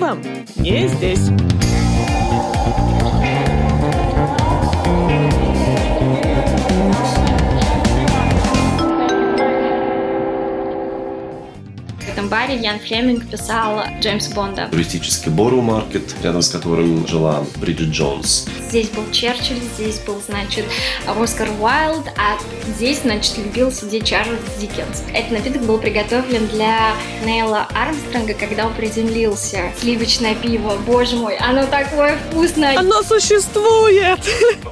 вам не здесь. Баре Ян Флеминг писал Джеймса Бонда. Туристический Бору Маркет, рядом с которым жила Бриджит Джонс. Здесь был Черчилль, здесь был, значит, Оскар Уайлд, а здесь, значит, любил сидеть Чарльз Диккенс. Этот напиток был приготовлен для Нейла Армстронга, когда он приземлился. Сливочное пиво, боже мой, оно такое вкусное. Оно существует!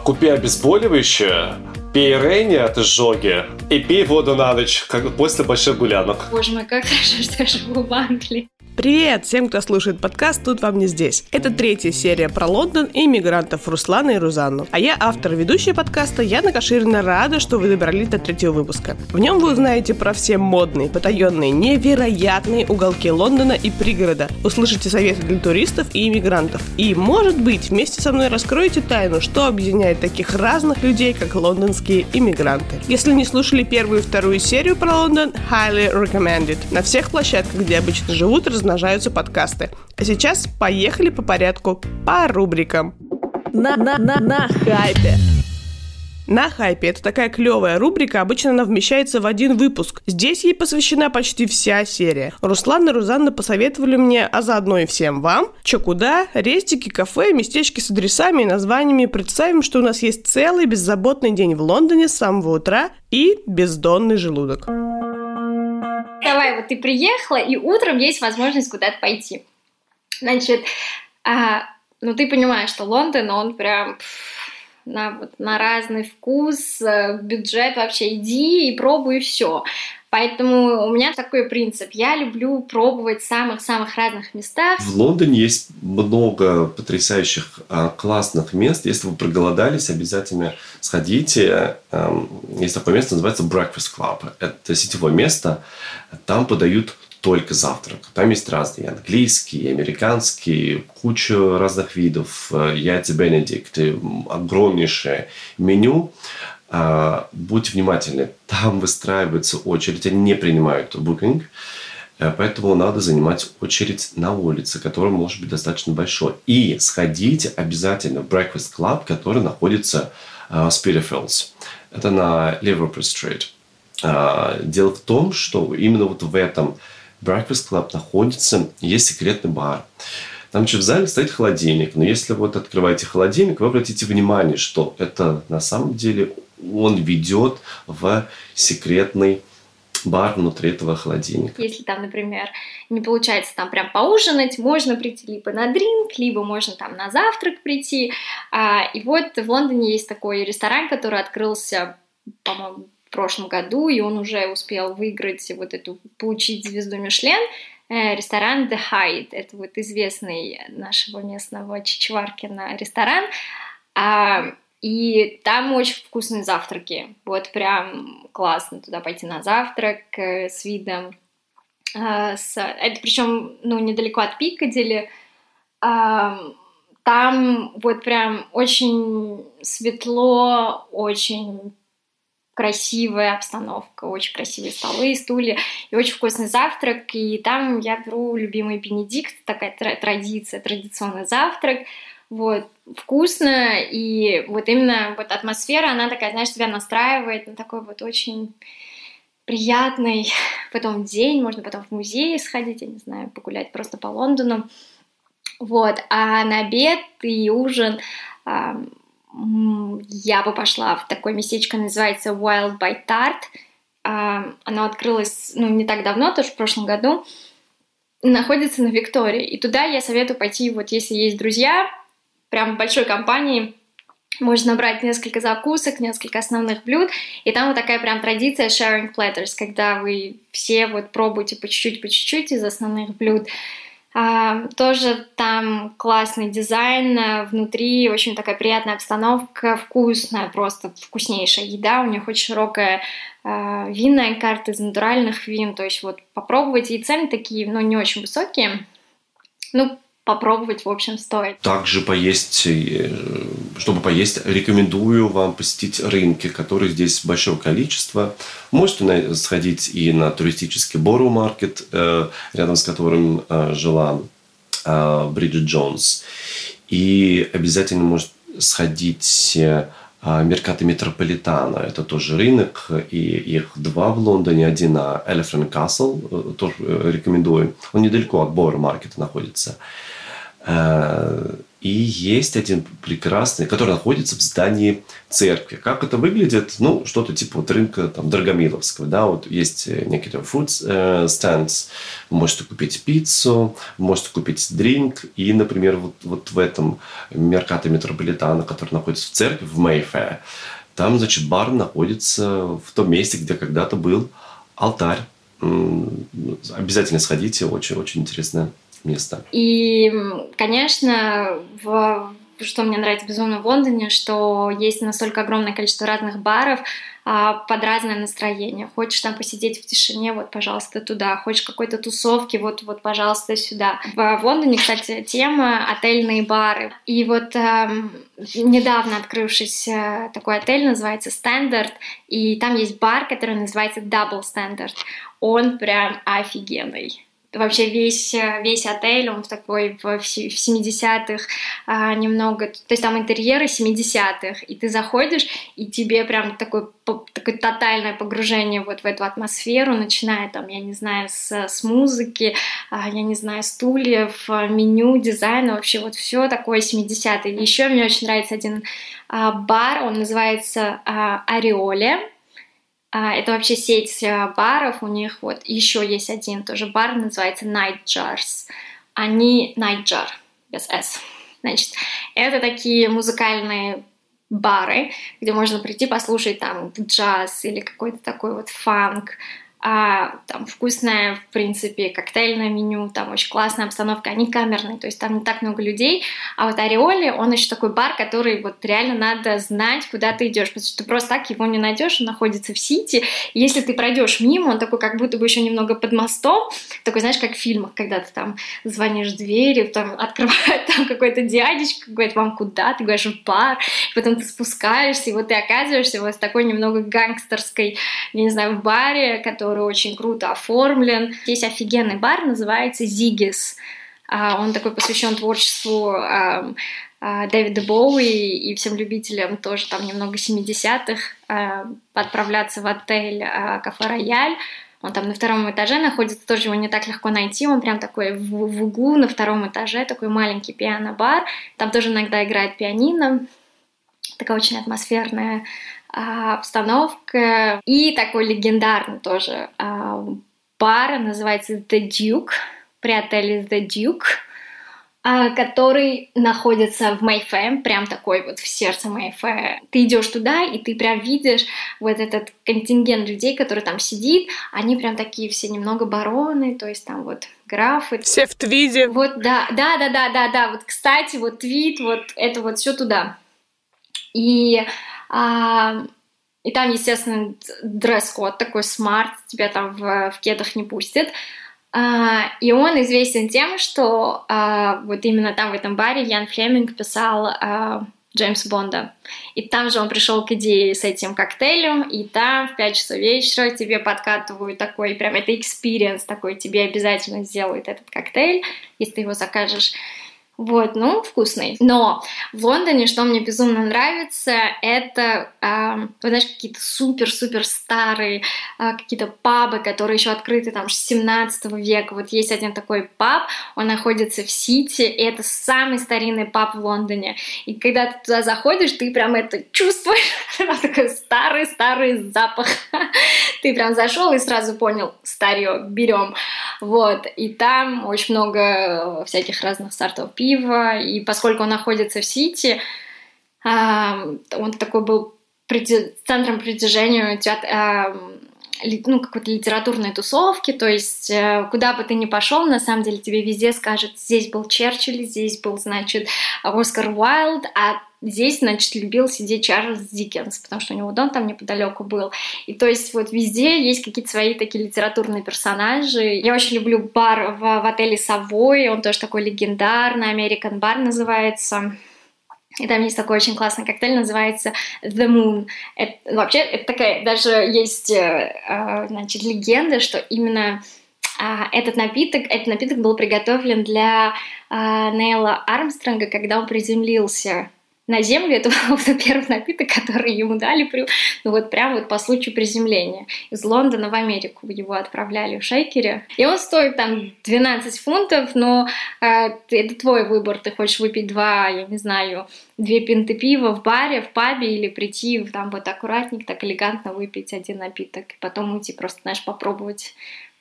Купи обезболивающее, Пей Рейни от изжоги и пей воду на ночь, как после больших гулянок. Боже мой, как хорошо, что я живу в Англии. Привет всем, кто слушает подкаст «Тут вам не здесь». Это третья серия про Лондон и иммигрантов Руслана и Рузанну. А я автор ведущая подкаста Яна Каширина рада, что вы добрались до третьего выпуска. В нем вы узнаете про все модные, потаенные, невероятные уголки Лондона и пригорода. Услышите советы для туристов и иммигрантов. И, может быть, вместе со мной раскроете тайну, что объединяет таких разных людей, как лондонские иммигранты. Если не слушали первую и вторую серию про Лондон, highly recommended. На всех площадках, где обычно живут, размножаются подкасты. А сейчас поехали по порядку, по рубрикам. На, на, на, на хайпе. На хайпе это такая клевая рубрика, обычно она вмещается в один выпуск. Здесь ей посвящена почти вся серия. Руслан и Рузанна посоветовали мне, а заодно и всем вам, чё куда, рестики, кафе, местечки с адресами и названиями. Представим, что у нас есть целый беззаботный день в Лондоне с самого утра и бездонный желудок. Давай, вот ты приехала, и утром есть возможность куда-то пойти. Значит, а, ну ты понимаешь, что Лондон, он прям на, вот, на разный вкус, э, бюджет вообще иди и пробуй все. Поэтому у меня такой принцип. Я люблю пробовать в самых-самых разных местах. В Лондоне есть много потрясающих а, классных мест. Если вы проголодались, обязательно сходите. Есть такое место, называется Breakfast Club. Это сетевое место. Там подают только завтрак. Там есть разные английские, американские, куча разных видов. Яйца Бенедикт, огромнейшее меню. А, будьте внимательны, там выстраивается очередь, они не принимают букинг, э, поэтому надо занимать очередь на улице, которая может быть достаточно большой. И сходите обязательно в Breakfast Club, который находится в uh, Spitalfields. Это на Liverpool-стрит. Uh, дело в том, что именно вот в этом Breakfast Club находится, есть секретный бар. Там еще в зале стоит холодильник. Но если вот открываете холодильник, вы обратите внимание, что это на самом деле он ведет в секретный бар внутри этого холодильника. Если там, например, не получается там прям поужинать, можно прийти либо на дринк, либо можно там на завтрак прийти. А, и вот в Лондоне есть такой ресторан, который открылся, по-моему, в прошлом году, и он уже успел выиграть вот эту, получить звезду Мишлен, э, ресторан The Hyde. Это вот известный нашего местного Чичваркина ресторан. И там очень вкусные завтраки. Вот прям классно туда пойти на завтрак э, с видом. Э, с... Это причем ну, недалеко от Пикадилли. Там вот прям очень светло, очень красивая обстановка, очень красивые столы, стулья и очень вкусный завтрак. И там я беру любимый Бенедикт, такая традиция, традиционный завтрак вот, вкусно, и вот именно вот атмосфера, она такая, знаешь, тебя настраивает на такой вот очень приятный потом день, можно потом в музей сходить, я не знаю, погулять просто по Лондону, вот, а на обед и ужин э, я бы пошла в такое местечко, называется Wild by Tart, э, оно открылось, ну, не так давно, тоже в прошлом году, находится на Виктории, и туда я советую пойти, вот если есть друзья, прям большой компании можно набрать несколько закусок, несколько основных блюд, и там вот такая прям традиция sharing platters, когда вы все вот пробуете по чуть-чуть, по чуть-чуть из основных блюд. А, тоже там классный дизайн, а, внутри очень такая приятная обстановка, вкусная, просто вкуснейшая еда, у них очень широкая а, винная карта из натуральных вин, то есть вот попробовать, и цены такие, но ну, не очень высокие, ну, попробовать, в общем, стоит. Также поесть, э, чтобы поесть, рекомендую вам посетить рынки, которые здесь большое количество. Можете сходить и на туристический Бору маркет, э, рядом с которым э, жила Бриджит Джонс. И обязательно может сходить Меркато Метрополитана. Это тоже рынок, и их два в Лондоне. Один на Elephant Castle, тоже рекомендую. Он недалеко от Боуэр Маркета находится. И есть один прекрасный, который находится в здании церкви. Как это выглядит? Ну, что-то типа вот рынка там, Драгомиловского. Да? Вот есть некие food stands. Вы можете купить пиццу, можете купить дринк. И, например, вот, вот в этом Меркато Метрополитана, который находится в церкви, в Мейфе, там, значит, бар находится в том месте, где когда-то был алтарь. Обязательно сходите, очень-очень интересное место. И, конечно, в что мне нравится безумно в Лондоне, что есть настолько огромное количество разных баров под разное настроение. Хочешь там посидеть в тишине, вот, пожалуйста, туда. Хочешь какой-то тусовки, вот, вот, пожалуйста, сюда. В, Лондоне, кстати, тема отельные бары. И вот эм, недавно открывшийся такой отель называется Standard, и там есть бар, который называется Double Standard. Он прям офигенный вообще весь, весь отель, он такой в, в 70-х а, немного, то есть там интерьеры 70-х, и ты заходишь, и тебе прям такое, такое тотальное погружение вот в эту атмосферу, начиная там, я не знаю, с, с музыки, а, я не знаю, стульев, меню, дизайна, вообще вот все такое 70-е. Еще мне очень нравится один а, бар, он называется Ореоле, это вообще сеть э, баров, у них вот еще есть один тоже бар, называется Night Jars. Они Night Jar, без S. Значит, это такие музыкальные бары, где можно прийти послушать там джаз или какой-то такой вот фанк, а, там вкусное, в принципе, коктейльное меню, там очень классная обстановка, они камерные, то есть там не так много людей, а вот Ореоли, он еще такой бар, который вот реально надо знать, куда ты идешь, потому что ты просто так его не найдешь, он находится в Сити, и если ты пройдешь мимо, он такой как будто бы еще немного под мостом, такой, знаешь, как в фильмах, когда ты там звонишь в двери, там открывает там какой-то дядечка, говорит, вам куда? Ты говоришь, в бар, потом ты спускаешься, и вот ты оказываешься вот с такой немного гангстерской, я не знаю, в баре, который который очень круто оформлен. Есть офигенный бар, называется Зигис. А, он такой посвящен творчеству а, а, Дэвида Боуи и всем любителям тоже там немного 70-х отправляться в отель Кафе Рояль. Он там на втором этаже находится, тоже его не так легко найти, он прям такой в, в углу на втором этаже, такой маленький пиано-бар, там тоже иногда играет пианино, такая очень атмосферная а, обстановка. И такой легендарный тоже а, бар, называется The Duke, при отеле The Duke, а, который находится в Мэйфэ, прям такой вот в сердце Мэйфэ. Ты идешь туда, и ты прям видишь вот этот контингент людей, который там сидит, они прям такие все немного бароны, то есть там вот графы. Все в твиде. Вот, да, да, да, да, да, да, вот, кстати, вот твид, вот это вот все туда. И а, и там, естественно, дресс-код такой smart, тебя там в, в кедах не пустят. А, и он известен тем, что а, вот именно там, в этом баре, Ян Флеминг писал а, Джеймс Бонда. И там же он пришел к идее с этим коктейлем, и там в 5 часов вечера тебе подкатывают такой, прям это experience такой, тебе обязательно сделают этот коктейль, если ты его закажешь. Вот, ну, вкусный. Но в Лондоне, что мне безумно нравится, это, э, знаешь, какие-то супер-супер старые э, какие-то пабы, которые еще открыты там с 17 века. Вот есть один такой паб, он находится в Сити, и это самый старинный паб в Лондоне. И когда ты туда заходишь, ты прям это чувствуешь, такой старый-старый запах. ты прям зашел и сразу понял, старье, берем. Вот, и там очень много всяких разных сортов пива, пива, и поскольку он находится в Сити, он такой был центром притяжения ну, какой-то литературной тусовки, то есть э, куда бы ты ни пошел, на самом деле тебе везде скажут, здесь был Черчилль, здесь был, значит, Оскар Уайлд, а здесь, значит, любил сидеть Чарльз Диккенс, потому что у него дом там неподалеку был. И то есть вот везде есть какие-то свои такие литературные персонажи. Я очень люблю бар в, в отеле Савой, он тоже такой легендарный, American бар называется. И там есть такой очень классный коктейль, называется The Moon. Это, вообще, это такая, даже есть, э, э, значит, легенда, что именно А, этот напиток, этот напиток был приготовлен для а, Нейла Армстронга, когда он приземлился на землю. Это был первый напиток, который ему дали при, ну вот прямо вот по случаю приземления. Из Лондона в Америку его отправляли в шейкере. И он стоит там 12 фунтов, но э, это твой выбор. Ты хочешь выпить два, я не знаю, две пинты пива в баре, в пабе или прийти там вот аккуратненько, так элегантно выпить один напиток. И потом уйти просто, знаешь, попробовать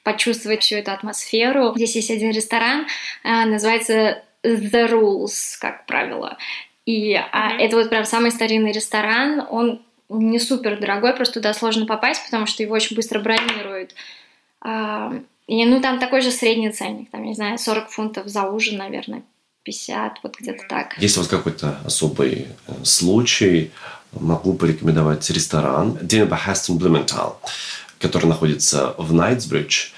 почувствовать всю эту атмосферу. Здесь есть один ресторан, э, называется The Rules, как правило. И mm-hmm. а, это вот прям самый старинный ресторан. Он не супер дорогой, просто туда сложно попасть, потому что его очень быстро бронируют. А, и ну там такой же средний ценник, там, не знаю, 40 фунтов за ужин, наверное, 50, вот где-то так. Есть у вас какой-то особый э, случай, могу порекомендовать ресторан Dinner by Heston Blumenthal, который находится в Найтсбридж.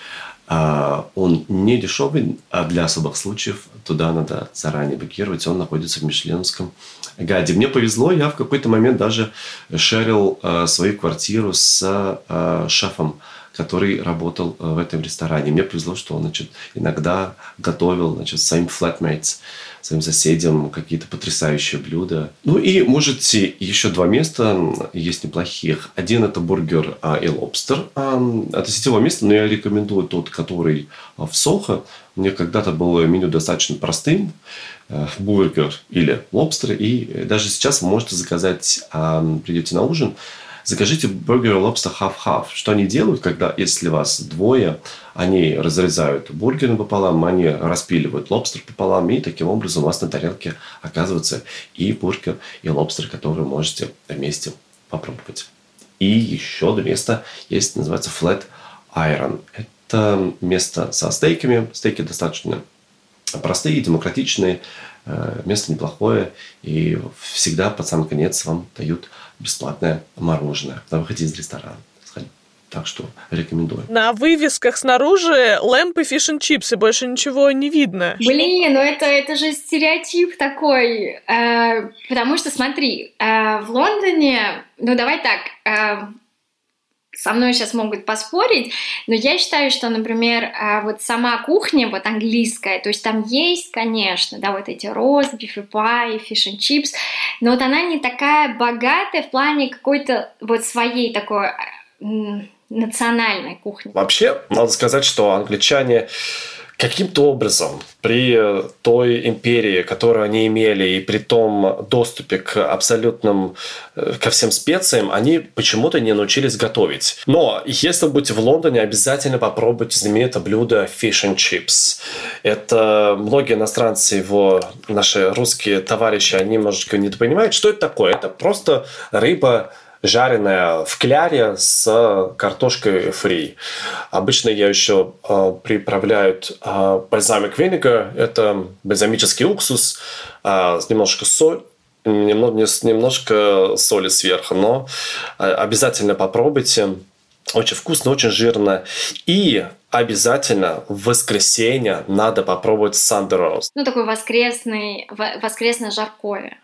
А, он не дешевый, а для особых случаев туда надо заранее букировать. Он находится в Мишленовском гайде. Мне повезло, я в какой-то момент даже шерил а, свою квартиру с а, шефом который работал в этом ресторане. Мне повезло, что он значит, иногда готовил значит, своим flatmates своим соседям какие-то потрясающие блюда. Ну и можете еще два места есть неплохих. Один это бургер а, и лобстер. А, это сетевое место, но я рекомендую тот, который а, в Сохо. Мне когда-то было меню достаточно простым. Э, бургер или лобстер. И даже сейчас вы можете заказать, придете на ужин, Закажите бургер лобстер half-half. Что они делают, когда, если вас двое, они разрезают бургер пополам, они распиливают лобстер пополам, и таким образом у вас на тарелке оказывается и бургер, и лобстер, который можете вместе попробовать. И еще одно место есть, называется Flat Iron. Это место со стейками. Стейки достаточно простые, демократичные, место неплохое, и всегда под самый конец вам дают бесплатное мороженое, когда выходите из ресторана. Так что рекомендую. На вывесках снаружи лэмпы фиш and чипсы, больше ничего не видно. Блин, ну это, это же стереотип такой. Э, потому что, смотри, э, в Лондоне, ну давай так, э, со мной сейчас могут поспорить, но я считаю, что, например, а, вот сама кухня, вот английская, то есть там есть, конечно, да, вот эти ростбиф pie, fish and chips, но вот она не такая богатая в плане какой-то вот своей такой национальной кухни. Вообще, надо сказать, что англичане каким-то образом при той империи, которую они имели, и при том доступе к абсолютным, э, ко всем специям, они почему-то не научились готовить. Но если вы будете в Лондоне, обязательно попробуйте знаменитое блюдо fish and chips. Это многие иностранцы, его, наши русские товарищи, они немножечко недопонимают, что это такое. Это просто рыба жареная в кляре с картошкой фри. Обычно я еще э, приправляют э, бальзамик винегар. Это бальзамический уксус э, немножко соль немного, немножко соли сверху, но обязательно попробуйте. Очень вкусно, очень жирно. И обязательно в воскресенье надо попробовать сандерос. Ну, такой воскресный, воскресное жаркое.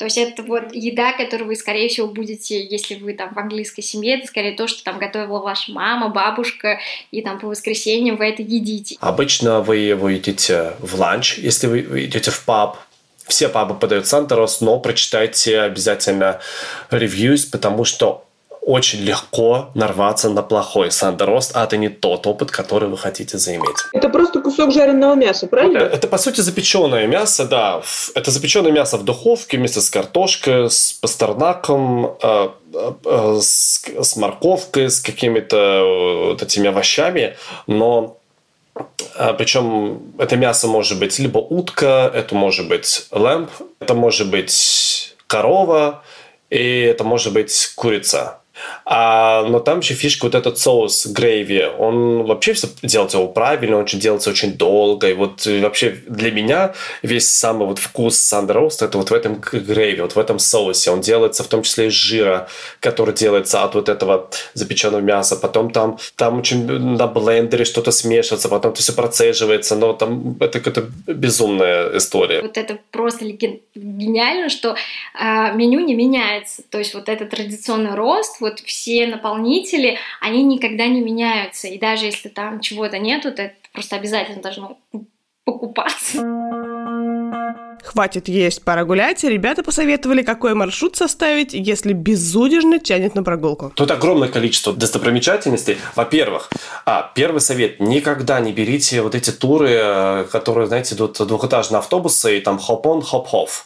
То есть это вот еда, которую вы, скорее всего, будете, если вы там в английской семье, это скорее то, что там готовила ваша мама, бабушка, и там по воскресеньям вы это едите. Обычно вы его едите в ланч, если вы идете в паб, все пабы подают Sunday roast, но прочитайте обязательно reviews, потому что очень легко нарваться на плохой Sunday roast, а это не тот опыт, который вы хотите заиметь. Это просто кусок жареного мяса, правильно? Это, это по сути запеченное мясо, да. Это запеченное мясо в духовке вместе с картошкой, с пастернаком, э, э, с, с морковкой, с какими-то э, вот этими овощами, но э, причем это мясо может быть либо утка, это может быть лэмп, это может быть корова, и это может быть курица. А, но там еще фишка вот этот соус грейви, он вообще все делается его правильно, он делается очень долго. И вот вообще для меня весь самый вот вкус сандроуст это вот в этом грейви, вот в этом соусе. Он делается в том числе из жира, который делается от вот этого запеченного мяса. Потом там, там очень на блендере что-то смешивается, потом это все процеживается. Но там это какая-то безумная история. Вот это просто гениально, что а, меню не меняется. То есть вот этот традиционный рост, вот вот все наполнители, они никогда не меняются. И даже если там чего-то нету, то это просто обязательно должно покупаться. Хватит есть, пора гулять. Ребята посоветовали, какой маршрут составить, если безудержно тянет на прогулку. Тут огромное количество достопримечательностей. Во-первых, а, первый совет. Никогда не берите вот эти туры, э, которые, знаете, идут двухэтажные автобусы, и там хоп-он, хоп-хофф.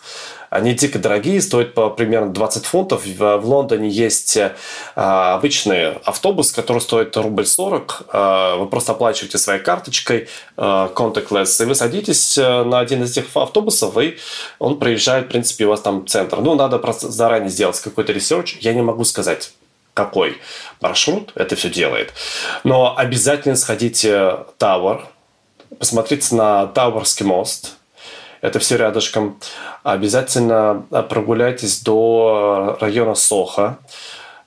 Они дико дорогие, стоят по примерно 20 фунтов. В, в Лондоне есть э, обычный автобус, который стоит рубль 40. Э, вы просто оплачиваете своей карточкой э, contactless, и вы садитесь э, на один из этих автобусов, и он проезжает, в принципе, у вас там центр. Ну, надо просто заранее сделать какой-то research. Я не могу сказать, какой маршрут это все делает. Но обязательно сходите Тауэр, посмотрите на Тауэрский мост, это все рядышком. Обязательно э, прогуляйтесь до района Сохо,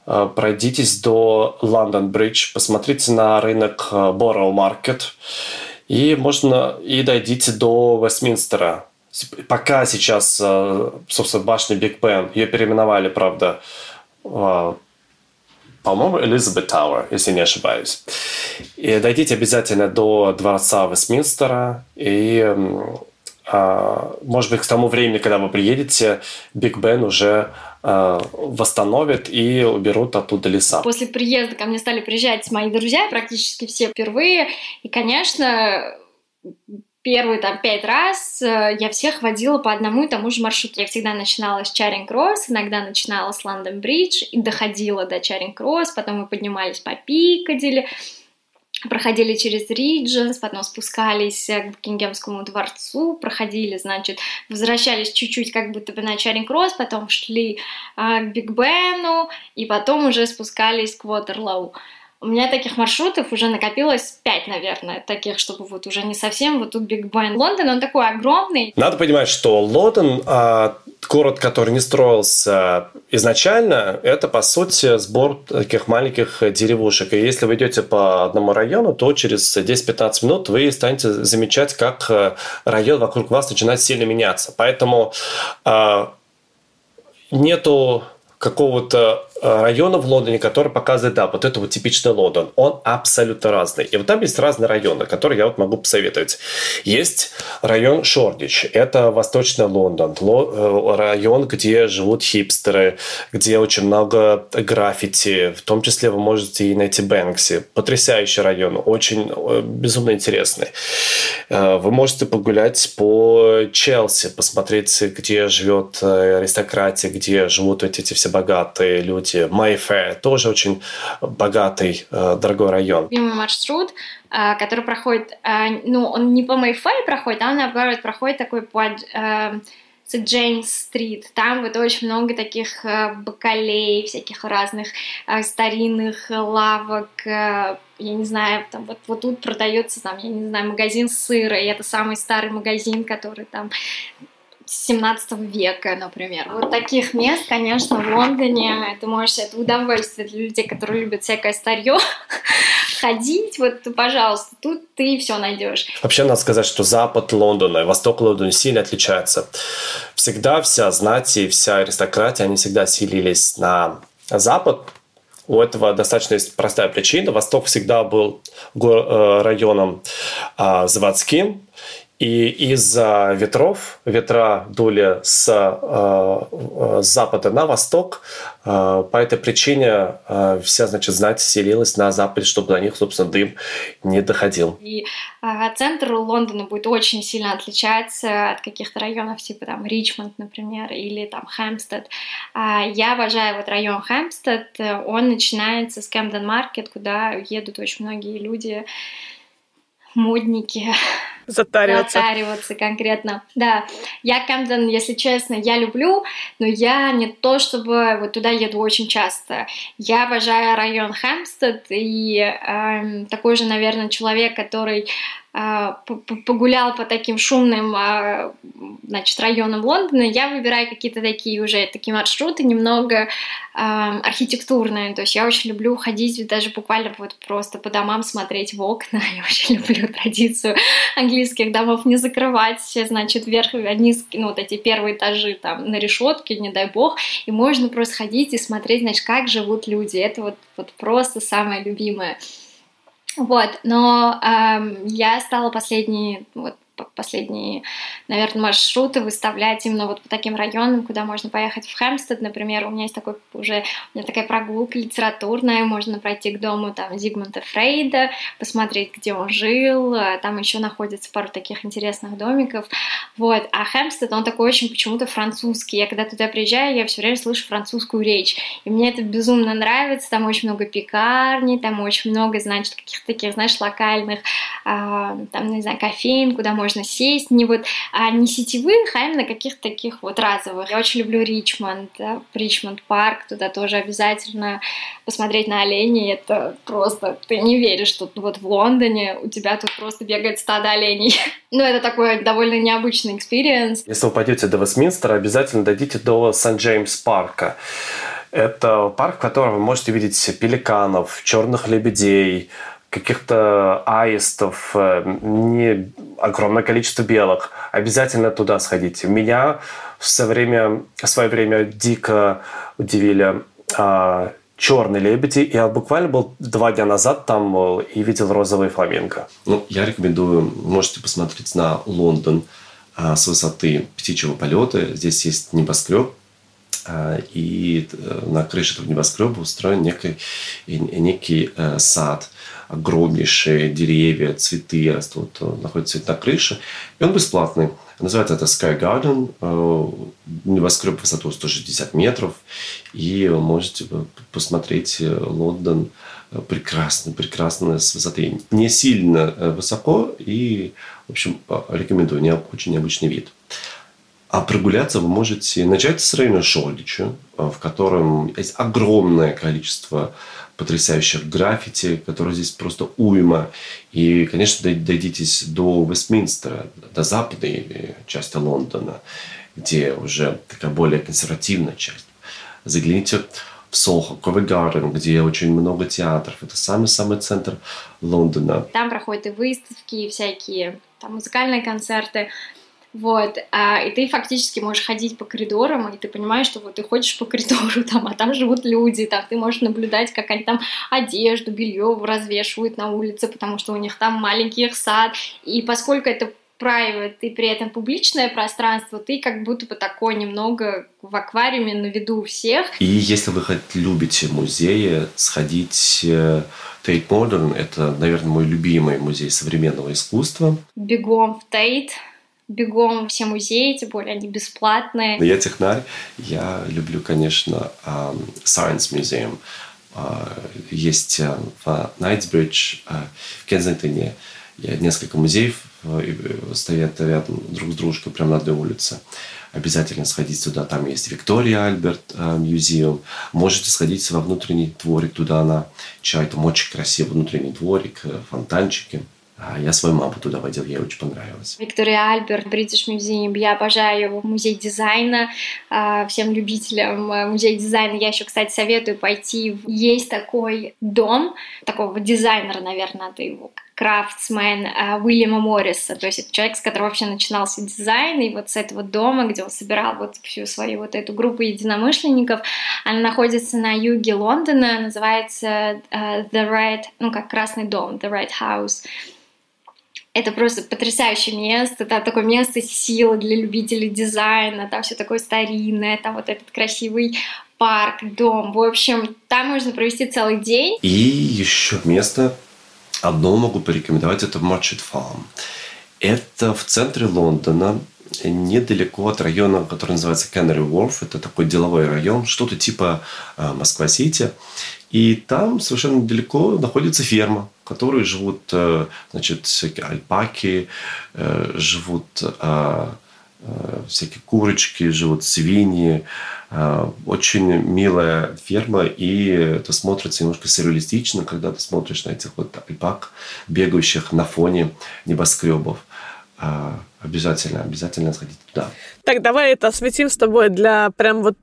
э, пройдитесь до London Bridge, посмотрите на рынок Borough Market и можно и дойдите до Вестминстера. Пока сейчас, э, собственно, башня Биг Бен, ее переименовали, правда, по-моему, Elizabeth Tower, если не ошибаюсь. И дойдите обязательно до дворца Вестминстера и может быть, к тому времени, когда вы приедете, Биг Бен уже а, восстановят и уберут оттуда леса. После приезда ко мне стали приезжать мои друзья, практически все впервые. И, конечно, первые там пять раз э, я всех водила по одному и тому же маршруту. Я всегда начинала с Чаринг Кросс, иногда начинала с Лондон Бридж и доходила до Чаринг Кросс, потом мы поднимались по Пикадилли, проходили через Ридженс, потом спускались к Букингемскому дворцу, проходили, значит, возвращались чуть-чуть как будто бы на Чаринг-Кросс, потом шли э, к Биг Бену, и потом уже спускались к Вотерлоу. У меня таких маршрутов уже накопилось пять, наверное, таких, чтобы вот уже не совсем вот тут Биг Бен. Лондон, он такой огромный. Надо понимать, что Лондон, а, город, который не строился изначально, это, по сути, сбор таких маленьких деревушек. И если вы идете по одному району, то через 10-15 минут вы станете замечать, как э, район вокруг вас начинает сильно меняться. Поэтому а, нету какого-то района в Лондоне, который показывает, да, вот это вот типичный Лондон. Он абсолютно разный. И вот там есть разные районы, которые я вот могу посоветовать. Есть район Шордич. Это восточный Лондон. Э, район, где живут хипстеры, где очень много граффити. В том числе вы можете и найти Бэнкси. Потрясающий район. Очень э, безумно интересный. Вы можете погулять по Челси, посмотреть, где живет аристократия, где живут эти, эти все богатые люди. Майфэ тоже очень богатый, э, дорогой район. Любимый маршрут, э, который проходит, э, ну, он не по Майфэ проходит, а он, наоборот, проходит такой под Джеймс-стрит. Там вот очень много таких бакалей, всяких разных старинных лавок, я не знаю, там вот, вот тут продается там, я не знаю, магазин сыра, и это самый старый магазин, который там 17 века, например. Вот таких мест, конечно, в Лондоне, это можешь, это удовольствие для людей, которые любят всякое старье, ходить, вот, пожалуйста, тут ты все найдешь. Вообще надо сказать, что запад Лондона и восток Лондона сильно отличаются. Всегда вся знать и вся аристократия, они всегда селились на запад, у этого достаточно есть простая причина. Восток всегда был э, районом а, заводским, и из-за ветров, ветра дули с, э, с запада на восток, э, по этой причине э, вся, значит, знать селилась на западе, чтобы до них, собственно, дым не доходил. И э, центр Лондона будет очень сильно отличаться от каких-то районов, типа там Ричмонд, например, или там Хэмпстед. Э, я обожаю вот район Хэмпстед, он начинается с Кэмден Маркет, куда едут очень многие люди, модники, Затариваться. Затариваться конкретно. Да, я Кэмден, если честно, я люблю, но я не то, чтобы вот туда еду очень часто. Я обожаю район Хэмпстед и э, такой же, наверное, человек, который погулял по таким шумным а, значит, районам Лондона, я выбираю какие-то такие уже такие маршруты немного а, архитектурные. То есть я очень люблю ходить даже буквально вот просто по домам смотреть в окна. Я очень люблю традицию английских домов не закрывать, значит, вверх вниз, ну, вот эти первые этажи там на решетке, не дай бог, и можно просто ходить и смотреть, значит, как живут люди. Это вот, вот просто самое любимое. Вот, но эм, я стала последние вот последние, наверное, маршруты выставлять именно вот по таким районам, куда можно поехать в Хэмстед, например, у меня есть такой уже, у меня такая прогулка литературная, можно пройти к дому там Зигмунда Фрейда, посмотреть, где он жил, э, там еще находится пару таких интересных домиков, вот, а Хэмстед, он такой очень почему-то французский, я когда туда приезжаю, я все время слышу французскую речь, и мне это безумно нравится, там очень много пекарней, там очень много, значит, каких-то таких, знаешь, локальных, э, там, не знаю, кофеин, куда можно можно сесть, не вот а не сетевых, а именно каких-то таких вот разовых. Я очень люблю Ричмонд, да, Ричмонд парк, туда тоже обязательно посмотреть на оленей, это просто, ты не веришь, что вот в Лондоне у тебя тут просто бегает стадо оленей. ну, это такой довольно необычный experience. Если вы пойдете до Вестминстера, обязательно дойдите до St James парка. Это парк, в котором вы можете видеть пеликанов, черных лебедей, каких-то аистов, э, не огромное количество белок. Обязательно туда сходите. Меня в свое время, в свое время дико удивили а, черные лебеди. Я буквально был два дня назад там э, и видел розовые фламинго. Ну, я рекомендую, можете посмотреть на Лондон а, с высоты птичьего полета. Здесь есть небоскреб, и э, на крыше этого небоскреба устроен некий, некий сад огромнейшие деревья, цветы растут, находится на крыше. И он бесплатный. Называется это Sky Garden. Э, небоскреб высотой 160 метров. И можете посмотреть э, Лондон прекрасно, прекрасно с высоты. Не сильно э, высоко и, в общем, рекомендую. Очень необычный вид. А прогуляться вы можете начать с района Шолдича, в котором есть огромное количество потрясающих граффити, которые здесь просто уйма. И, конечно, дойдитесь до Вестминстера, до западной части Лондона, где уже такая более консервативная часть. Загляните в Сохо, Ковент Гарден, где очень много театров. Это самый-самый центр Лондона. Там проходят и выставки, и всякие там музыкальные концерты. Вот, а, и ты фактически можешь ходить по коридорам, и ты понимаешь, что вот ты ходишь по коридору, там, а там живут люди, там ты можешь наблюдать, как они там одежду, белье развешивают на улице, потому что у них там маленький их сад, и поскольку это private и при этом публичное пространство, ты как будто бы такой немного в аквариуме на виду у всех. И если вы любите музеи, сходить э, Tate Modern, это, наверное, мой любимый музей современного искусства. Бегом в Тейт бегом все музеи, тем более они бесплатные. Я технарь, я люблю, конечно, Science Museum. А, есть э, в Найтсбридж, э, в Кензингтоне, несколько музеев э, стоят рядом друг с дружкой, прямо на одной улице. Обязательно сходить туда, там есть Виктория Альберт музеум. Можете сходить во внутренний дворик туда на чай, там очень красивый внутренний дворик, фонтанчики. А я свою маму туда водил, ей очень понравилось. Виктория Альберт, British Museum, я обожаю его музей дизайна. А, всем любителям э, музея дизайна я еще, кстати, советую пойти. Есть такой дом, такого дизайнера, наверное, это его крафтсмен э, Уильяма Морриса, то есть это человек, с которого вообще начинался дизайн, и вот с этого дома, где он собирал вот всю свою вот эту группу единомышленников, она находится на юге Лондона, называется uh, The Red, ну как Красный дом, The Red House, это просто потрясающее место, там такое место силы для любителей дизайна, там все такое старинное, там вот этот красивый парк, дом. В общем, там можно провести целый день. И еще место одно могу порекомендовать, это Marchit Farm. Это в центре Лондона, недалеко от района, который называется Canary Wharf. Это такой деловой район, что-то типа э, Москва-Сити. И там совершенно недалеко находится ферма, в которой живут, э, значит, всякие альпаки, э, живут всякие курочки, живут свиньи. Очень милая ферма, и это смотрится немножко сюрреалистично, когда ты смотришь на этих вот альпак, бегающих на фоне небоскребов. Обязательно, обязательно сходить туда. Так, давай это осветим с тобой для прям вот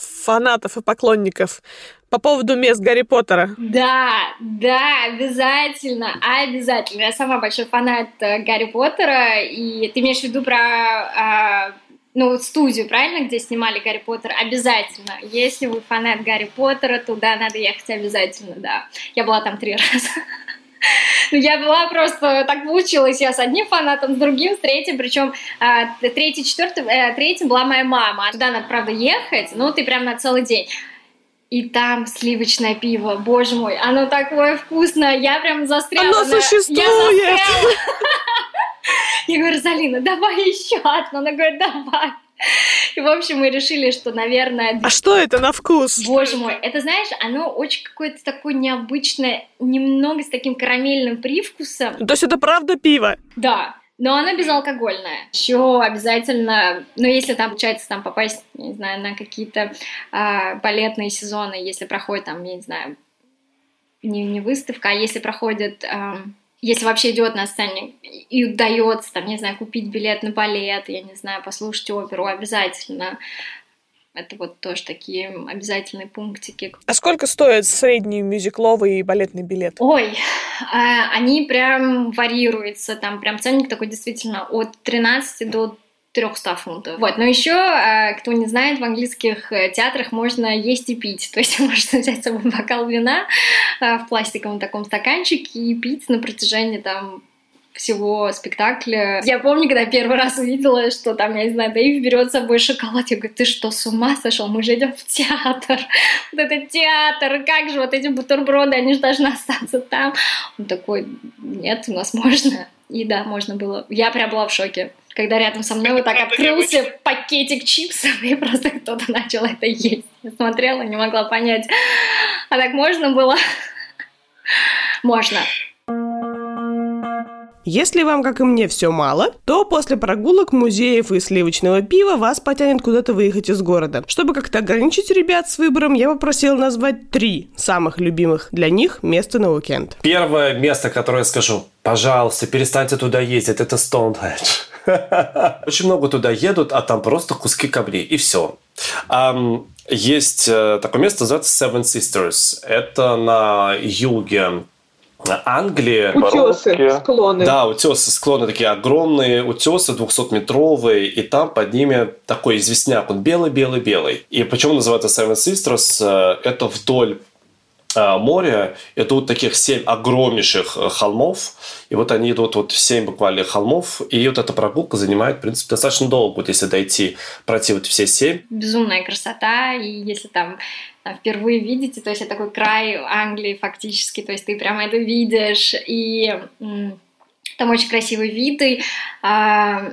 фанатов и поклонников по поводу мест Гарри Поттера. Да, да, обязательно, обязательно. Я сама большой фанат э, Гарри Поттера, и ты имеешь в виду про а, ну, студию, правильно, где снимали Гарри Поттер, обязательно. Если вы фанат Гарри Поттера, туда надо ехать обязательно, да. Я была там три раза. Ну, я была просто, так получилось, я с одним фанатом, с другим, с третьим, причем а, третий, четвертый, э, третьим была моя мама. Туда надо, правда, ехать, ну, ты прям на целый день. И там сливочное пиво, боже мой, оно такое вкусное, я прям застряла. Оно на... существует! Я, застряла. я говорю, Залина, давай еще одно. Она говорит, давай. И, в общем, мы решили, что, наверное... А что это на вкус? Боже мой, это, знаешь, оно очень какое-то такое необычное, немного с таким карамельным привкусом. То есть это правда пиво? Да, но она безалкогольная. Еще обязательно, ну, если там получается там попасть, не знаю, на какие-то а, балетные сезоны, если проходит там, я не знаю, не, не выставка, а если проходит, а, если вообще идет на сцене и удается, там, не знаю, купить билет на балет, я не знаю, послушать оперу, обязательно это вот тоже такие обязательные пунктики. А сколько стоит средний мюзикловый и балетный билет? Ой, а, они прям варьируются. Там прям ценник такой действительно от 13 до 300 фунтов. Вот, но еще, а, кто не знает, в английских э, театрах можно есть и пить. То есть можно взять с собой бокал вина а, в пластиковом таком стаканчике и пить на протяжении там всего спектакля. Я помню, когда первый раз увидела, что там, я не знаю, Дэйв берет с собой шоколад, я говорю, ты что, с ума сошел? Мы же идем в театр. Вот это театр, как же вот эти бутерброды, они же должны остаться там. Он такой, нет, у нас можно. И да, можно было. Я прям была в шоке когда рядом со мной вот так открылся пакетик чипсов, и просто кто-то начал это есть. Я смотрела, не могла понять, а так можно было? Можно. Если вам, как и мне, все мало, то после прогулок, музеев и сливочного пива вас потянет куда-то выехать из города. Чтобы как-то ограничить ребят с выбором, я попросил назвать три самых любимых для них места на уикенд. Первое место, которое я скажу, пожалуйста, перестаньте туда ездить, это Стоунхедж. Очень много туда едут, а там просто куски камней, и все. Есть э, такое место, называется Seven Sisters. Это на юге Англии. Утесы, Марокко. склоны. Да, утесы, склоны такие огромные, утесы 200-метровые, и там под ними такой известняк, он белый-белый-белый. И почему называется Seven Sisters? Э, это вдоль а, море, это вот таких семь огромнейших э, холмов, и вот они идут вот семь буквально холмов, и вот эта прогулка занимает, в принципе, достаточно долго, вот если дойти, пройти вот все семь. Безумная красота, и если там впервые видите, то есть это такой край Англии фактически, то есть ты прямо это видишь, и там очень красивые виды, а,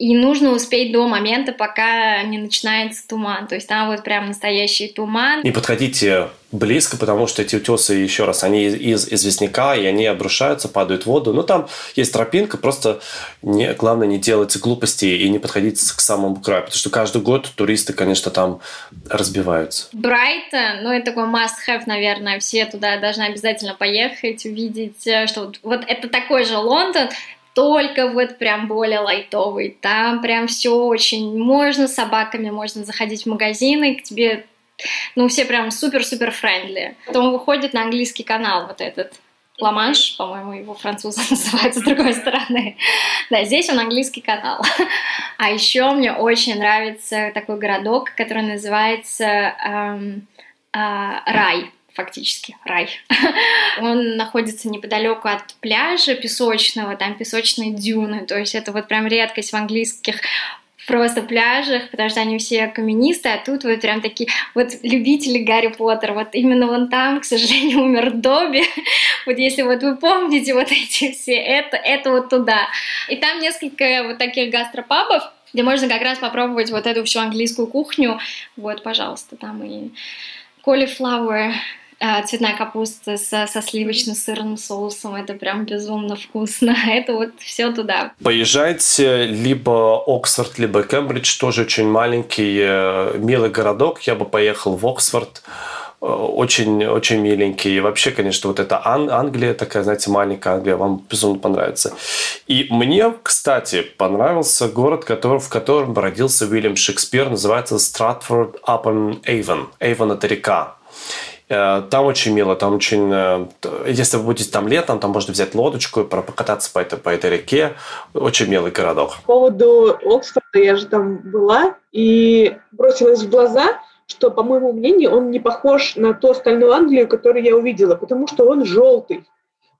и нужно успеть до момента, пока не начинается туман. То есть там вот прям настоящий туман. Не подходите близко, потому что эти утесы, еще раз, они из известняка, и они обрушаются, падают в воду. Но там есть тропинка, просто не, главное не делать глупости и не подходить к самому краю, потому что каждый год туристы, конечно, там разбиваются. Брайтон, ну, это такой must-have, наверное, все туда должны обязательно поехать, увидеть, э, что вот, вот это такой же Лондон, только вот прям более лайтовый. Там прям все очень... Можно с собаками, можно заходить в магазины, к тебе... Ну, все прям супер-супер friendly. Потом выходит на английский канал вот этот Ла-Манш, по-моему, его французы называют с другой стороны. Да, здесь он английский канал. А еще мне очень нравится такой городок, который называется эм, э, Rye фактически рай. Он находится неподалеку от пляжа песочного, там песочные дюны, то есть это вот прям редкость в английских просто пляжах, потому что они все каменистые, а тут вот прям такие вот любители Гарри Поттера. Вот именно вон там, к сожалению, умер Добби. вот если вот вы помните вот эти все, это, это вот туда. И там несколько вот таких гастропабов, где можно как раз попробовать вот эту всю английскую кухню. Вот, пожалуйста, там и cauliflower цветная капуста со, со сливочно-сырным соусом. Это прям безумно вкусно. Это вот все туда. Поезжайте либо Оксфорд, либо Кембридж, тоже очень маленький, э, милый городок. Я бы поехал в Оксфорд э, очень, очень миленький. И вообще, конечно, вот эта Ан- Англия, такая, знаете, маленькая Англия, вам безумно понравится. И мне, кстати, понравился город, который, в котором родился Уильям Шекспир, называется Стратфорд апон Эйвен. Эйвен – это река. Э, там очень мило, там очень... Э, если вы будете там летом, там можно взять лодочку и покататься по этой, по этой реке. Очень милый городок. По поводу Оксфорда я же там была и бросилась в глаза, что, по моему мнению, он не похож на ту остальную Англию, которую я увидела, потому что он желтый.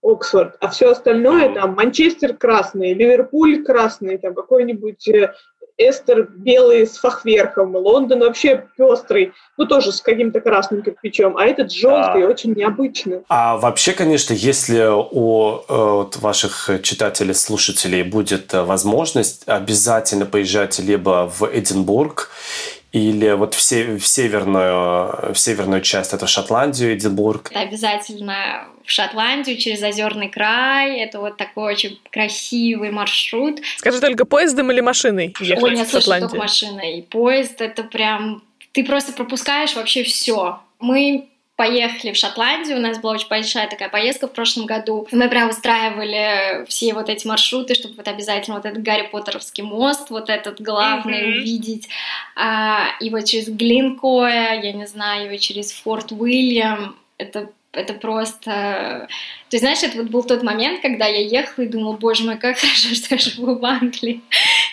Оксфорд, а все остальное там Манчестер красный, Ливерпуль красный, там какой-нибудь э, Эстер белый с фахверхом, Лондон вообще пестрый, ну тоже с каким-то красным кирпичом, а этот желтый, а, очень необычный. А вообще, конечно, если у э, вот, ваших читателей, слушателей будет э, возможность, обязательно поезжайте либо в Эдинбург или вот в, се- в, северную, в северную часть, это Шотландию, Эдинбург. Это обязательно в Шотландию через Озерный край. Это вот такой очень красивый маршрут. Скажи только, поездом или машиной ехать Ой, нет, в слушай, только машиной. Поезд — это прям... Ты просто пропускаешь вообще все. Мы поехали в Шотландию, у нас была очень большая такая поездка в прошлом году. Мы прям устраивали все вот эти маршруты, чтобы вот обязательно вот этот Гарри Поттеровский мост, вот этот главный mm-hmm. увидеть. А, и вот через Глинкоя, я не знаю, и через Форт Уильям. Это это просто... То есть, знаешь, это вот был тот момент, когда я ехала и думала, боже мой, как хорошо, что я живу в Англии.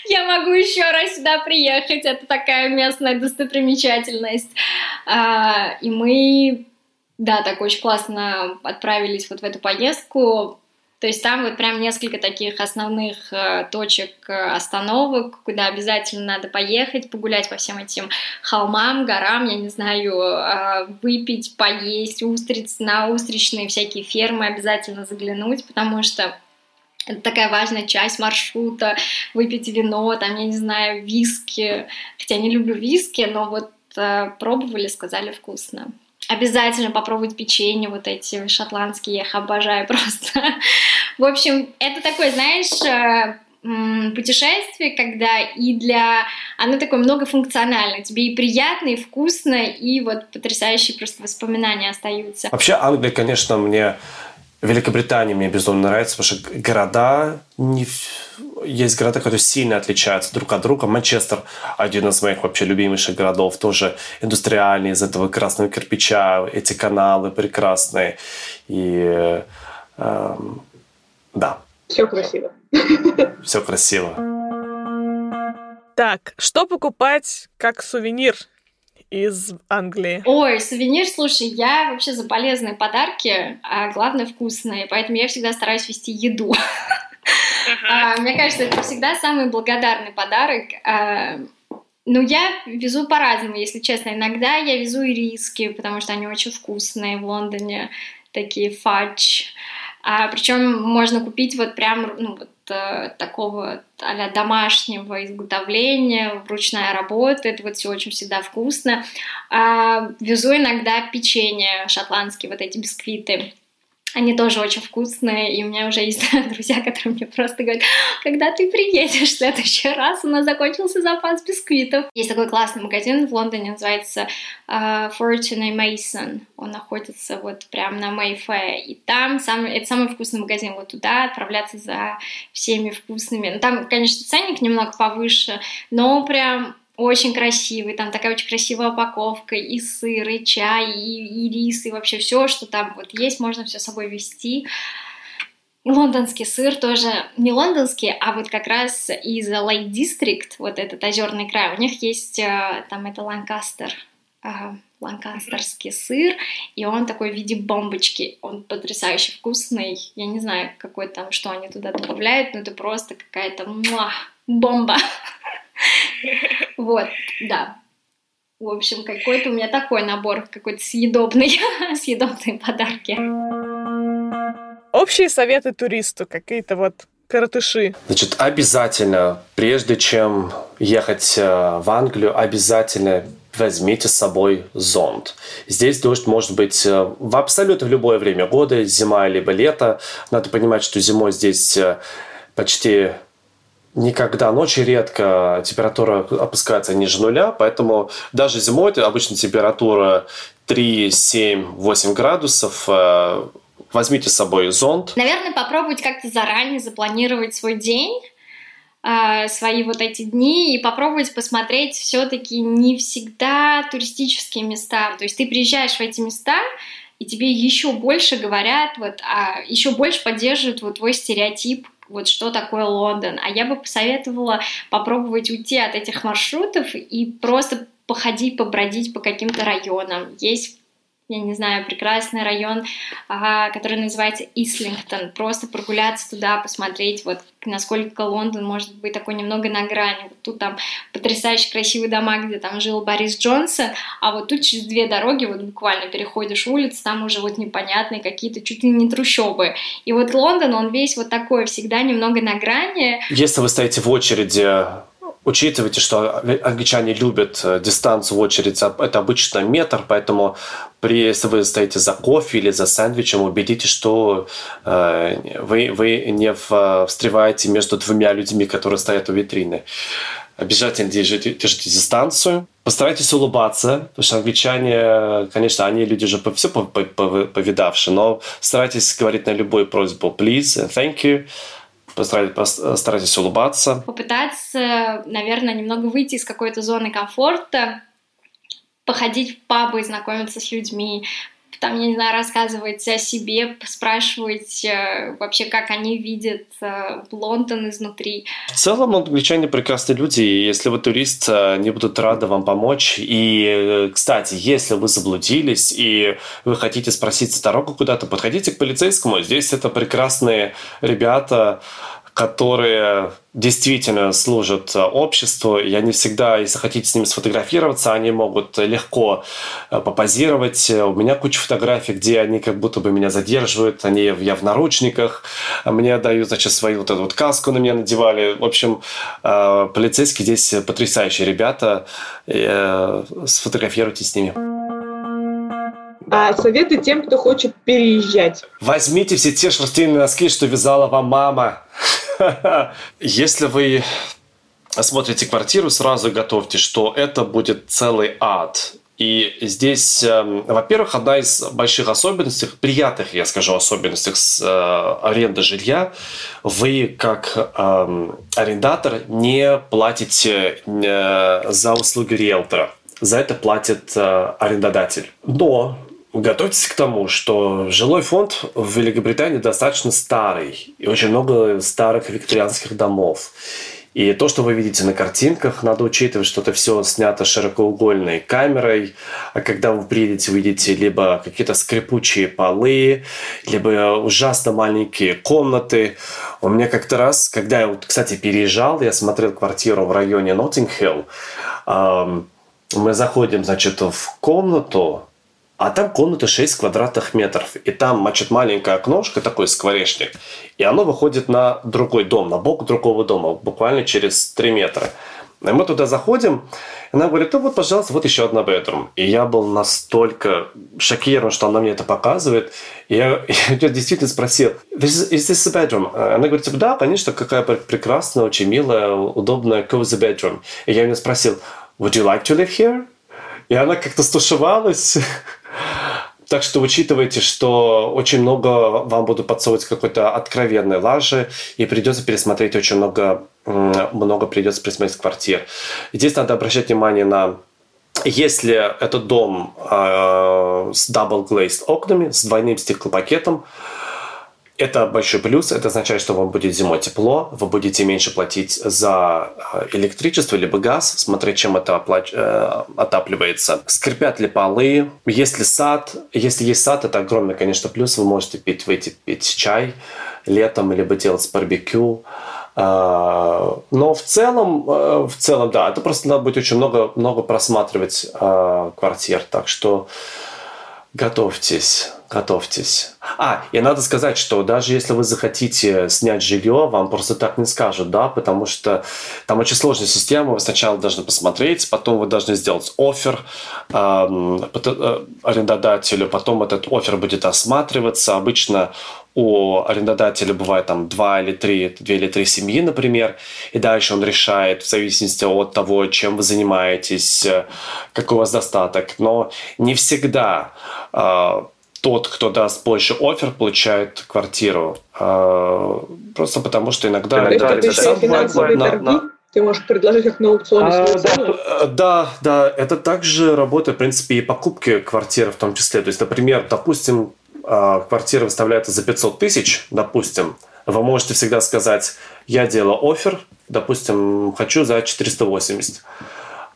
Я могу еще раз сюда приехать, это такая местная достопримечательность. А, и мы да, так очень классно отправились вот в эту поездку. То есть там вот прям несколько таких основных э, точек э, остановок, куда обязательно надо поехать, погулять по всем этим холмам, горам, я не знаю, э, выпить, поесть, устриц, на устричные всякие фермы обязательно заглянуть, потому что это такая важная часть маршрута, выпить вино, там, я не знаю, виски. Хотя не люблю виски, но вот пробовали, сказали вкусно. Обязательно попробовать печенье вот эти шотландские, я их обожаю просто. В общем, это такой, знаешь, э, путешествие, когда и для... Оно такое многофункциональное. Тебе и приятно, и вкусно, и вот потрясающие просто воспоминания остаются. Вообще Англия, конечно, мне Великобритания мне безумно нравится, потому что города не... есть города, которые сильно отличаются друг от друга. Манчестер один из моих вообще любимейших городов, тоже индустриальный, из этого красного кирпича, эти каналы прекрасные. И э, да. Все красиво. Все красиво. Так, что покупать как сувенир из Англии? Ой, сувенир, слушай, я вообще за полезные подарки, а главное вкусные, поэтому я всегда стараюсь вести еду. Uh-huh. Мне кажется, это всегда самый благодарный подарок. А, ну, я везу по-разному, если честно. Иногда я везу ириски, потому что они очень вкусные в Лондоне, такие фадж. А, причем можно купить вот прям ну, вот, э, такого а домашнего изготовления, ручная работа, это вот все очень всегда вкусно. А, везу иногда печенье шотландские, вот эти бисквиты. Они тоже очень вкусные, и у меня уже есть друзья, которые мне просто говорят, когда ты приедешь в следующий раз, у нас закончился запас бисквитов. Есть такой классный магазин в Лондоне, называется uh, Fortune Mason. Он находится вот прям на Mayfair, и там самый, это самый вкусный магазин, вот туда отправляться за всеми вкусными. Ну, там, конечно, ценник немного повыше, но прям очень красивый, там такая очень красивая упаковка, и сыр, и чай, и, и рис, и вообще все, что там вот есть, можно все с собой вести. Лондонский сыр тоже не лондонский, а вот как раз из Lake District, вот этот озерный край, у них есть э, там это Ланкастер, ланкастерский сыр, и он такой в виде бомбочки, он потрясающе вкусный, я не знаю, какой там, что они туда добавляют, но это просто какая-то бомба. Вот, да. В общем, какой-то у меня такой набор, какой-то съедобный, съедобные подарки. Общие советы туристу, какие-то вот коротыши. Значит, обязательно, прежде чем ехать э, в Англию, обязательно возьмите с собой зонт. Здесь дождь может быть э, в абсолютно любое время года, зима либо лето. Надо понимать, что зимой здесь э, почти никогда, ночи редко температура опускается ниже нуля, поэтому даже зимой обычно температура 3, 7, 8 градусов. Э, возьмите с собой зонт. Наверное, попробовать как-то заранее запланировать свой день, э, свои вот эти дни и попробовать посмотреть все-таки не всегда туристические места. То есть ты приезжаешь в эти места, и тебе еще больше говорят, вот, а еще больше поддерживают вот твой стереотип вот что такое Лондон. А я бы посоветовала попробовать уйти от этих маршрутов и просто походить, побродить по каким-то районам. Есть я не знаю, прекрасный район, который называется Ислингтон. Просто прогуляться туда, посмотреть, вот насколько Лондон может быть такой немного на грани. Вот тут там потрясающе красивые дома, где там жил Борис Джонсон, а вот тут через две дороги, вот буквально переходишь улицу, там уже вот непонятные какие-то чуть ли не трущобы. И вот Лондон, он весь вот такой, всегда немного на грани. Если вы стоите в очереди Учитывайте, что англичане любят э, дистанцию в очередь, это обычно метр, поэтому при, если вы стоите за кофе или за сэндвичем, убедитесь, что э, вы, вы не встреваете между двумя людьми, которые стоят у витрины. Обязательно держите, держите дистанцию. Постарайтесь улыбаться, потому что англичане, конечно, они люди же все повидавшие, но старайтесь говорить на любую просьбу please, thank you, постарайтесь улыбаться. Попытаться, наверное, немного выйти из какой-то зоны комфорта, походить в пабы, знакомиться с людьми, там, я не знаю, рассказывать о себе, спрашивать э, вообще, как они видят э, Лондон изнутри. В целом, англичане прекрасные люди, и если вы турист, они будут рады вам помочь. И, э, кстати, если вы заблудились и вы хотите спросить дорогу куда-то, подходите к полицейскому. Здесь это прекрасные ребята, которые действительно служат э, обществу, и они всегда, если хотите с ними сфотографироваться, они могут легко э, попозировать. У меня куча фотографий, где они как будто бы меня задерживают, они я в наручниках, мне дают, значит, свою вот эту вот каску на меня надевали. В общем, э, полицейские здесь потрясающие ребята, сфотографируйтесь с ними. А советы тем, кто хочет переезжать. Возьмите все те шерстяные носки, что вязала вам мама. Если вы осмотрите квартиру, сразу готовьте, что это будет целый ад. И здесь, эм, во-первых, одна из больших особенностей, приятных, я скажу, особенностей с э, аренды жилья, вы как э, арендатор не платите э, за услуги риэлтора. За это платит э, арендодатель. Но Готовьтесь к тому, что жилой фонд в Великобритании достаточно старый, и очень много старых викторианских домов. И то, что вы видите на картинках, надо учитывать, что это все снято широкоугольной камерой. А когда вы приедете, вы видите либо какие-то скрипучие полы, либо ужасно маленькие комнаты. У меня как-то раз, когда я, кстати, переезжал, я смотрел квартиру в районе Ноттингхилл, мы заходим, значит, в комнату, а там комната 6 квадратных метров. И там, значит, маленькое окношко, такой скворечник. И оно выходит на другой дом, на бок другого дома, буквально через 3 метра. И мы туда заходим, и она говорит, ну вот, пожалуйста, вот еще одна bedroom. И я был настолько шокирован, что она мне это показывает. И я, я действительно спросил, is, is this a bedroom? Она говорит, да, конечно, какая прекрасная, очень милая, удобная cozy bedroom. И я у нее спросил, would you like to live here? И она как-то стушевалась. Так что учитывайте, что очень много вам будут подсовывать какой-то откровенной лажи, и придется пересмотреть очень много, много придется пересмотреть квартир. Здесь надо обращать внимание на если этот дом э, с double glazed окнами, с двойным стеклопакетом, это большой плюс. Это означает, что вам будет зимой тепло, вы будете меньше платить за э, электричество либо газ, смотря чем это оплач... Э, отапливается. Скрипят ли полы? Есть ли сад? Если есть сад, это огромный, конечно, плюс. Вы можете пить, выйти пить чай летом, либо делать барбекю. Э, но в целом, в целом, да, это просто надо будет очень много, много просматривать квартир. Так что готовьтесь готовьтесь. А, и надо сказать, что даже если вы захотите снять жилье, вам просто так не скажут, да, потому что там очень сложная система. Вы сначала должны посмотреть, потом вы должны сделать офер э, арендодателю, потом этот офер будет осматриваться. Обычно у арендодателя бывает там два или три, две или три семьи, например, и дальше он решает в зависимости от того, чем вы занимаетесь, э, какой у вас достаток. Но не всегда э, тот, кто даст больше офер, получает квартиру. Э, просто потому что иногда... Это, это, это сам финансовые на, торги? На, ты можешь предложить их на аукционе а, да, да, да, это также работает, в принципе, и покупки квартиры в том числе. То есть, например, допустим, а, квартира выставляется за 500 тысяч, допустим, вы можете всегда сказать, я делаю офер, допустим, хочу за 480.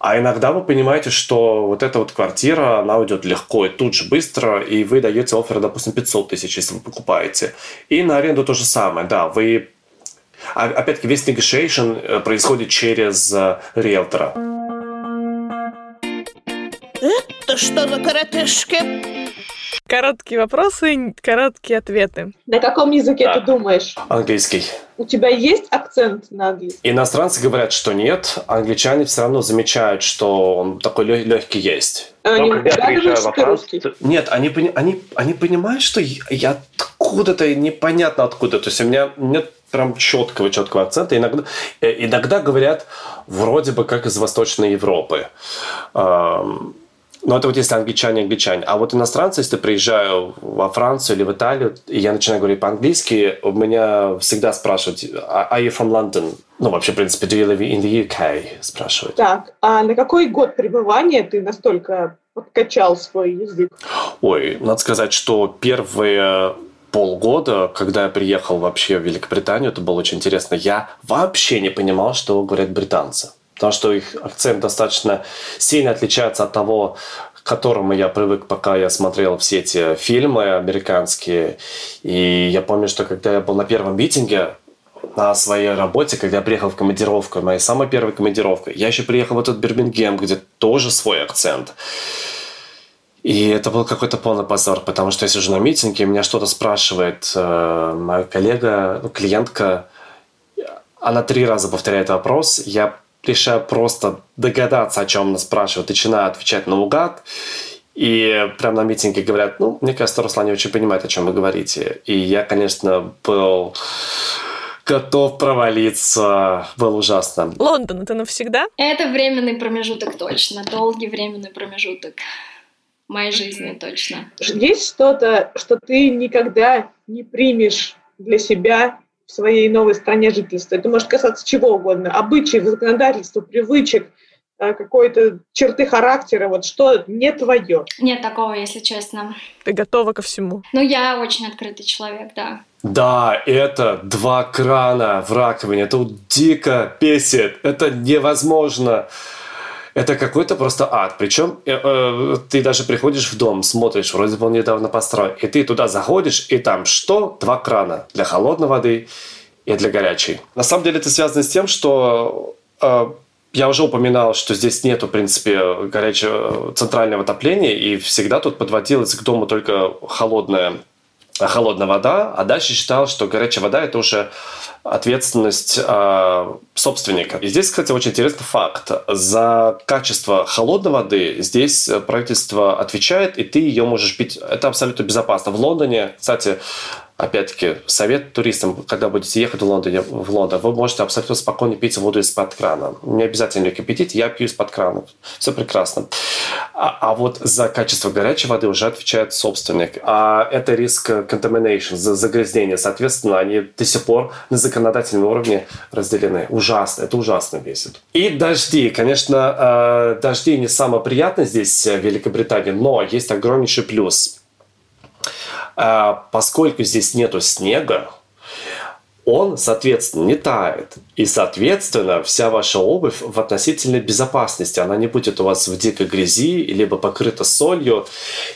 А иногда вы понимаете, что вот эта вот квартира, она уйдет легко и тут же быстро, и вы даете офер, допустим, 500 тысяч, если вы покупаете. И на аренду то же самое, да, вы... А, опять-таки, весь negotiation э, происходит через э, риэлтора. Это что за коротышки? Короткие вопросы, короткие ответы. На каком языке да. ты думаешь? Английский. У тебя есть акцент на английском? Иностранцы говорят, что нет. Англичане все равно замечают, что он такой легкий есть. А они догадываются, что ты русский? Нет, они, они, они понимают, что я откуда-то, непонятно откуда. То есть у меня нет прям четкого, четкого акцента. Иногда, э, иногда говорят вроде бы как из Восточной Европы. Ну, это вот если англичане, англичане. А вот иностранцы, если приезжаю во Францию или в Италию, и я начинаю говорить по-английски, у меня всегда спрашивают, are you from London? Ну, вообще, в принципе, do you live in the UK? Спрашивают. Так, а на какой год пребывания ты настолько подкачал свой язык? Ой, надо сказать, что первые полгода, когда я приехал вообще в Великобританию, это было очень интересно. Я вообще не понимал, что говорят британцы потому что их акцент достаточно сильно отличается от того, к которому я привык, пока я смотрел все эти фильмы американские. И я помню, что когда я был на первом митинге, на своей работе, когда я приехал в командировку, моя самая первая командировка, я еще приехал в этот Бирмингем, где тоже свой акцент. И это был какой-то полный позор, потому что я сижу на митинге, меня что-то спрашивает э, моя коллега, ну, клиентка, она три раза повторяет вопрос, я решаю просто догадаться, о чем она спрашивает, начинаю отвечать наугад, и прямо на митинге говорят, ну, мне кажется, Руслан не очень понимает, о чем вы говорите. И я, конечно, был готов провалиться. Было ужасно. Лондон, это навсегда? Это временный промежуток точно. Долгий временный промежуток моей жизни точно. Есть что-то, что ты никогда не примешь для себя в своей новой стране жительства. Это может касаться чего угодно. Обычаев, законодательства, привычек, э, какой-то черты характера, вот что не твое. Нет такого, если честно. Ты готова ко всему? Ну, я очень открытый человек, да. Да, это два крана в раковине. Это дико бесит. Это невозможно это какой-то просто ад. Причем э, э, ты даже приходишь в дом, смотришь, вроде бы он недавно построен, и ты туда заходишь, и там что? Два крана для холодной воды и для горячей. На самом деле это связано с тем, что э, я уже упоминал, что здесь нету, в принципе, горячего центрального отопления, и всегда тут подводилась к дому только холодная, холодная вода, а дальше считал, что горячая вода – это уже ответственность э, собственника. И здесь, кстати, очень интересный факт. За качество холодной воды здесь правительство отвечает, и ты ее можешь пить. Это абсолютно безопасно. В Лондоне, кстати, опять-таки, совет туристам, когда будете ехать в, Лондоне, в Лондон, вы можете абсолютно спокойно пить воду из-под крана. Не обязательно кипятить, я пью из-под крана. Все прекрасно. А, а вот за качество горячей воды уже отвечает собственник. А это риск contamination, загрязнения. Соответственно, они до сих пор на законодательном уровне разделены. Ужасно. Это ужасно бесит. И дожди. Конечно, э, дожди не самое приятное здесь в Великобритании, но есть огромнейший плюс – а, поскольку здесь нету снега, он, соответственно, не тает. И, соответственно, вся ваша обувь в относительной безопасности. Она не будет у вас в дикой грязи, либо покрыта солью.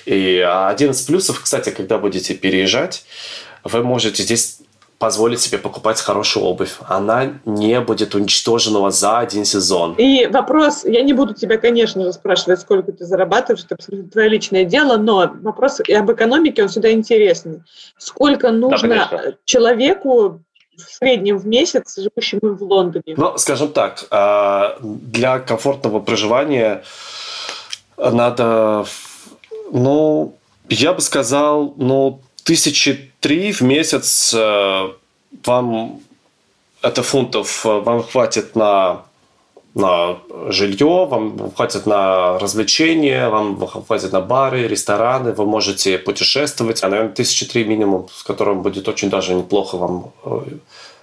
И один из плюсов, кстати, когда будете переезжать, вы можете здесь позволить себе покупать хорошую обувь. Она не будет уничтожена у вас за один сезон. И вопрос, я не буду тебя, конечно же, спрашивать, сколько ты зарабатываешь, это абсолютно твое личное дело, но вопрос и об экономике, он всегда интересный. Сколько нужно конечно. человеку в среднем в месяц, живущему в Лондоне? Ну, скажем так, а, для комфортного проживания надо, ну, я бы сказал, ну, тысячи три в месяц э, вам это фунтов э, вам хватит на на жилье, вам хватит на развлечения, вам хватит на бары, рестораны, вы можете путешествовать. А, наверное, тысячи три минимум, с которым будет очень даже неплохо вам э,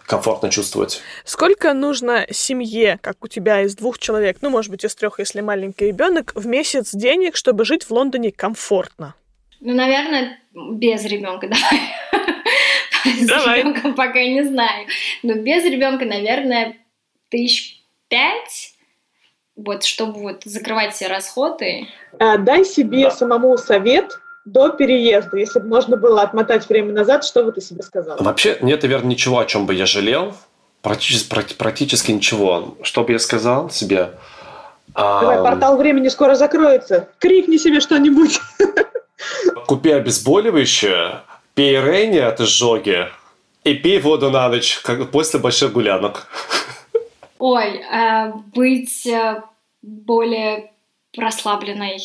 комфортно чувствовать. Сколько нужно семье, как у тебя, из двух человек, ну, может быть, из трех, если маленький ребенок, в месяц денег, чтобы жить в Лондоне комфортно? Ну, наверное, без ребенка, давай. С Давай. ребенком пока не знаю. Но без ребенка, наверное, тысяч пять. Вот, чтобы вот закрывать все расходы. А, дай себе Да. самому совет до переезда. Если бы можно было отмотать время назад, что бы ты себе сказал? Вообще нет, наверное, ничего, о чем бы я жалел. Практически, практи- практически ничего. Что бы я сказал себе? Давай, Ам, портал времени скоро закроется. Крикни себе что-нибудь. Купи обезболивающее, пей Рейни от изжоги и пей воду на ночь, как после больших гулянок. Ой, э, быть э, более расслабленной.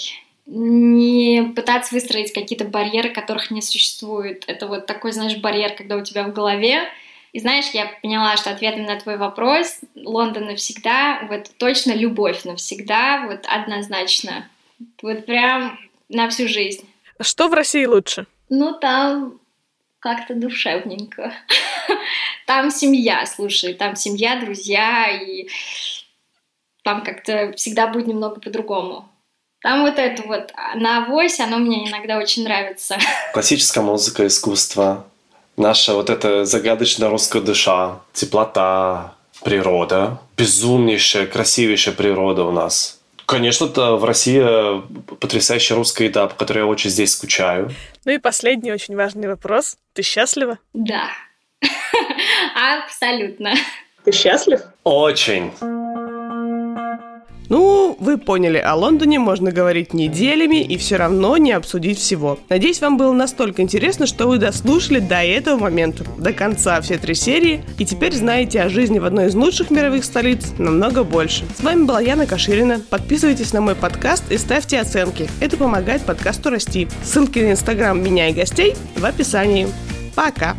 Не пытаться выстроить какие-то барьеры, которых не существует. Это вот такой, знаешь, барьер, когда у тебя в голове. И знаешь, я поняла, что ответом на твой вопрос Лондон навсегда, вот точно любовь навсегда, вот однозначно. Вот прям на всю жизнь. Что в России лучше? Ну, там как-то душевненько. Там семья, слушай, там семья, друзья, и там как-то всегда будет немного по-другому. Там вот это вот на авось, оно мне иногда очень нравится. Классическая музыка, искусство, наша вот эта загадочная русская душа, теплота, природа, безумнейшая, красивейшая природа у нас. Конечно, это в России потрясающая русская еда, по которой я очень здесь скучаю. Ну и последний очень важный вопрос. Ты счастлива? Да. Абсолютно. Ты счастлив? Очень. Ну, вы поняли, о Лондоне можно говорить неделями и все равно не обсудить всего. Надеюсь, вам было настолько интересно, что вы дослушали до этого момента, до конца все три серии, и теперь знаете о жизни в одной из лучших мировых столиц намного больше. С вами была Яна Каширина. Подписывайтесь на мой подкаст и ставьте оценки. Это помогает подкасту расти. Ссылки на инстаграм меня и гостей в описании. Пока!